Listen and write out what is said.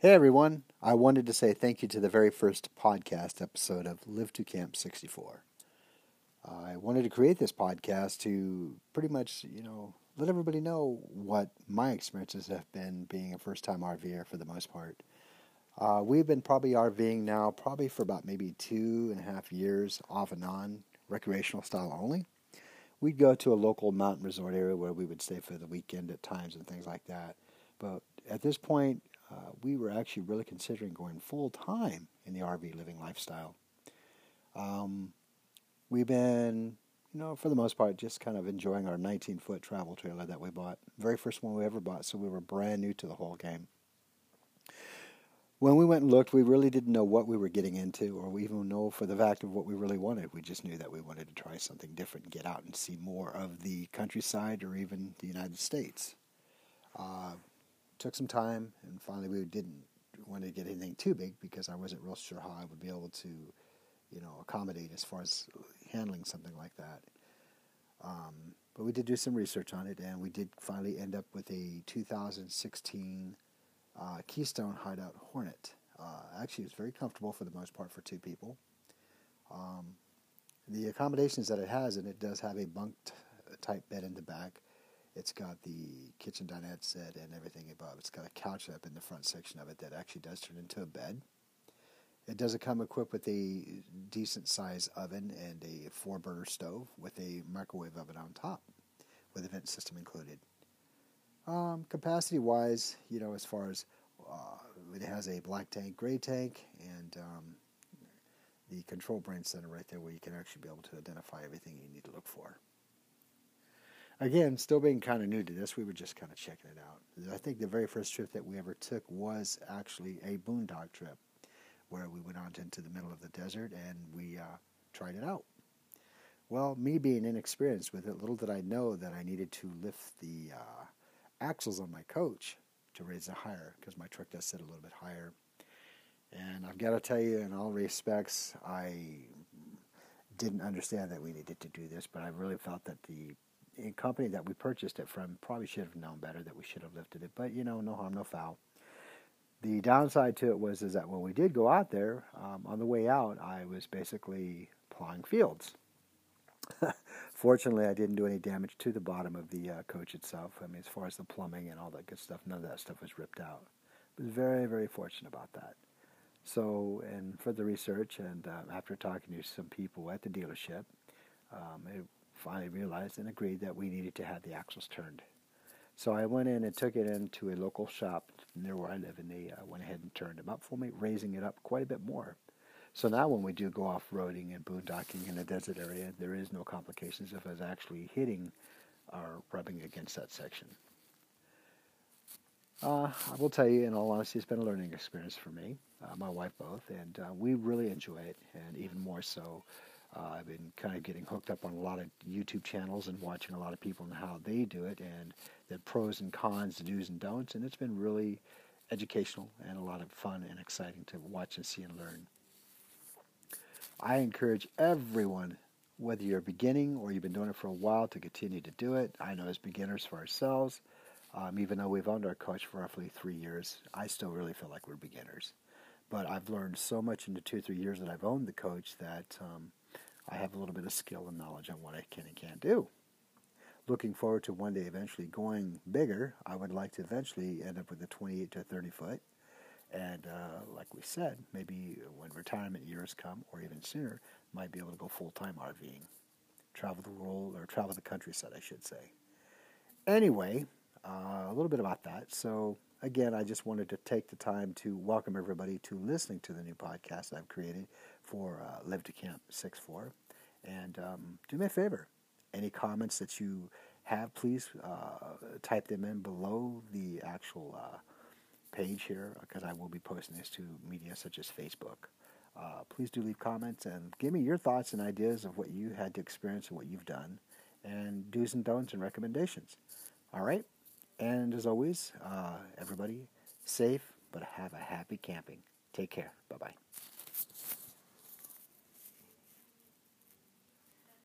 Hey everyone, I wanted to say thank you to the very first podcast episode of Live to Camp 64. I wanted to create this podcast to pretty much, you know, let everybody know what my experiences have been being a first time RVer for the most part. Uh, we've been probably RVing now, probably for about maybe two and a half years, off and on, recreational style only. We'd go to a local mountain resort area where we would stay for the weekend at times and things like that. But at this point, uh, we were actually really considering going full time in the RV living lifestyle. Um, we've been, you know, for the most part, just kind of enjoying our 19 foot travel trailer that we bought. Very first one we ever bought, so we were brand new to the whole game. When we went and looked, we really didn't know what we were getting into, or we even know for the fact of what we really wanted. We just knew that we wanted to try something different and get out and see more of the countryside or even the United States. Uh, took some time, and finally we didn't want to get anything too big because I wasn't real sure how I would be able to, you know, accommodate as far as handling something like that. Um, but we did do some research on it, and we did finally end up with a 2016 uh, Keystone Hideout Hornet. Uh, actually, it's very comfortable for the most part for two people. Um, the accommodations that it has, and it does have a bunk type bed in the back. It's got the kitchen dinette set and everything above. It's got a couch up in the front section of it that actually does turn into a bed. It doesn't come equipped with a decent size oven and a four burner stove with a microwave oven on top with a vent system included. Um, capacity wise, you know, as far as uh, it has a black tank, gray tank, and um, the control brain center right there where you can actually be able to identify everything you need to look for again, still being kind of new to this, we were just kind of checking it out. I think the very first trip that we ever took was actually a boondock trip where we went out into the middle of the desert and we uh, tried it out. Well, me being inexperienced with it, little did I know that I needed to lift the uh, axles on my coach to raise it higher because my truck does sit a little bit higher. And I've got to tell you, in all respects, I didn't understand that we needed to do this, but I really felt that the company that we purchased it from probably should have known better that we should have lifted it. But you know, no harm, no foul. The downside to it was is that when we did go out there, um, on the way out, I was basically plowing fields. Fortunately, I didn't do any damage to the bottom of the uh, coach itself. I mean, as far as the plumbing and all that good stuff, none of that stuff was ripped out. I was very, very fortunate about that. So, and for the research, and uh, after talking to some people at the dealership, um, it finally realized and agreed that we needed to have the axles turned. So I went in and took it into a local shop near where I live, and they uh, went ahead and turned them up for me, raising it up quite a bit more. So now when we do go off-roading and boondocking in a desert area, there is no complications of us actually hitting or rubbing against that section. Uh, I will tell you, in all honesty, it's been a learning experience for me, uh, my wife both, and uh, we really enjoy it, and even more so uh, I've been kind of getting hooked up on a lot of YouTube channels and watching a lot of people and how they do it and the pros and cons, the do's and don'ts, and it's been really educational and a lot of fun and exciting to watch and see and learn. I encourage everyone, whether you're beginning or you've been doing it for a while, to continue to do it. I know as beginners for ourselves, um, even though we've owned our coach for roughly three years, I still really feel like we're beginners. But I've learned so much in the two three years that I've owned the coach that um, I have a little bit of skill and knowledge on what I can and can't do. Looking forward to one day eventually going bigger. I would like to eventually end up with a 28 to 30 foot. And uh, like we said, maybe when retirement years come, or even sooner, might be able to go full time RVing, travel the world or travel the countryside, I should say. Anyway, uh, a little bit about that. So again, I just wanted to take the time to welcome everybody to listening to the new podcast I've created for uh, Live to Camp 6-4. And um, do me a favor, any comments that you have, please uh, type them in below the actual uh, page here because I will be posting this to media such as Facebook. Uh, please do leave comments and give me your thoughts and ideas of what you had to experience and what you've done, and do's and don'ts and recommendations. All right? And as always, uh, everybody, safe, but have a happy camping. Take care. Bye bye.